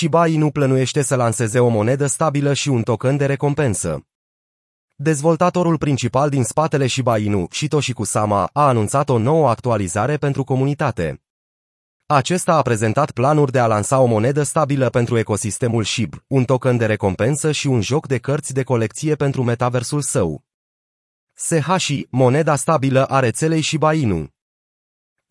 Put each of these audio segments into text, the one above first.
Shiba Inu plănuiește să lanseze o monedă stabilă și un token de recompensă. Dezvoltatorul principal din spatele Shiba Inu, Shitoshi Kusama, a anunțat o nouă actualizare pentru comunitate. Acesta a prezentat planuri de a lansa o monedă stabilă pentru ecosistemul SHIB, un token de recompensă și un joc de cărți de colecție pentru metaversul său. Sehashi, moneda stabilă a rețelei Shiba Inu.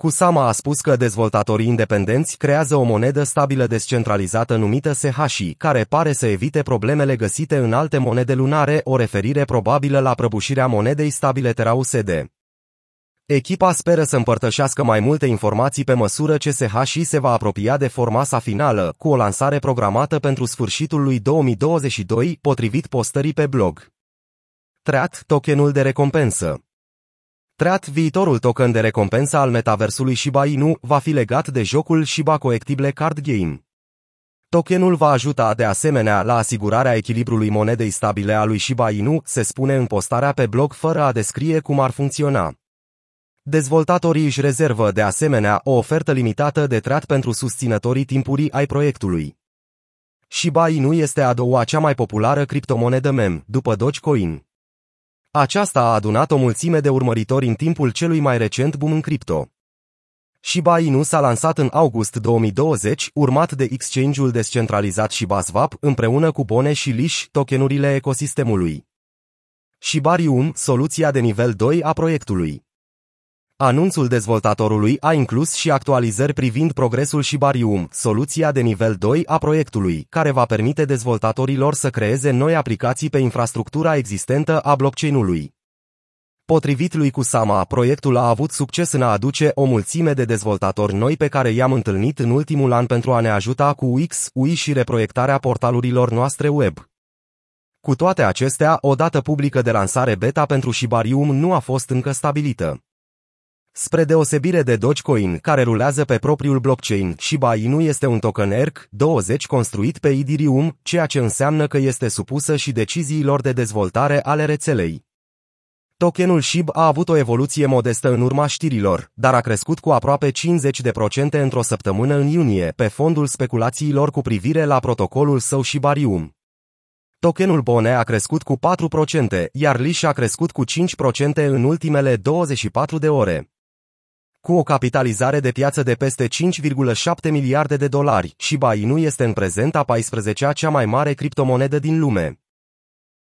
Kusama a spus că dezvoltatorii independenți creează o monedă stabilă descentralizată numită Sehashi, care pare să evite problemele găsite în alte monede lunare, o referire probabilă la prăbușirea monedei stabile Terra USD. Echipa speră să împărtășească mai multe informații pe măsură ce Sehashi se va apropia de forma sa finală, cu o lansare programată pentru sfârșitul lui 2022, potrivit postării pe blog. Treat, tokenul de recompensă. Treat, viitorul token de recompensă al metaversului Shiba Inu, va fi legat de jocul Shiba Coectible Card Game. Tokenul va ajuta de asemenea la asigurarea echilibrului monedei stabile a lui Shiba Inu, se spune în postarea pe blog fără a descrie cum ar funcționa. Dezvoltatorii își rezervă de asemenea o ofertă limitată de trat pentru susținătorii timpurii ai proiectului. Shiba Inu este a doua cea mai populară criptomonedă mem, după Dogecoin. Aceasta a adunat o mulțime de urmăritori în timpul celui mai recent boom în cripto. Shiba Inu s-a lansat în august 2020, urmat de exchange-ul descentralizat Shiba Swap, împreună cu Bone și Lish, tokenurile ecosistemului. Shibarium, soluția de nivel 2 a proiectului. Anunțul dezvoltatorului a inclus și actualizări privind progresul Shibarium, soluția de nivel 2 a proiectului, care va permite dezvoltatorilor să creeze noi aplicații pe infrastructura existentă a blockchain-ului. Potrivit lui Kusama, proiectul a avut succes în a aduce o mulțime de dezvoltatori noi pe care i-am întâlnit în ultimul an pentru a ne ajuta cu UX, UI și reproiectarea portalurilor noastre web. Cu toate acestea, o dată publică de lansare beta pentru Shibarium nu a fost încă stabilită. Spre deosebire de Dogecoin, care rulează pe propriul blockchain, Shiba Inu este un token ERC-20 construit pe Ethereum, ceea ce înseamnă că este supusă și deciziilor de dezvoltare ale rețelei. Tokenul SHIB a avut o evoluție modestă în urma știrilor, dar a crescut cu aproape 50% într-o săptămână în iunie, pe fondul speculațiilor cu privire la protocolul său Shibarium. Tokenul Bone a crescut cu 4%, iar Lish a crescut cu 5% în ultimele 24 de ore. Cu o capitalizare de piață de peste 5,7 miliarde de dolari, Shiba Inu este în prezent a 14-a cea mai mare criptomonedă din lume.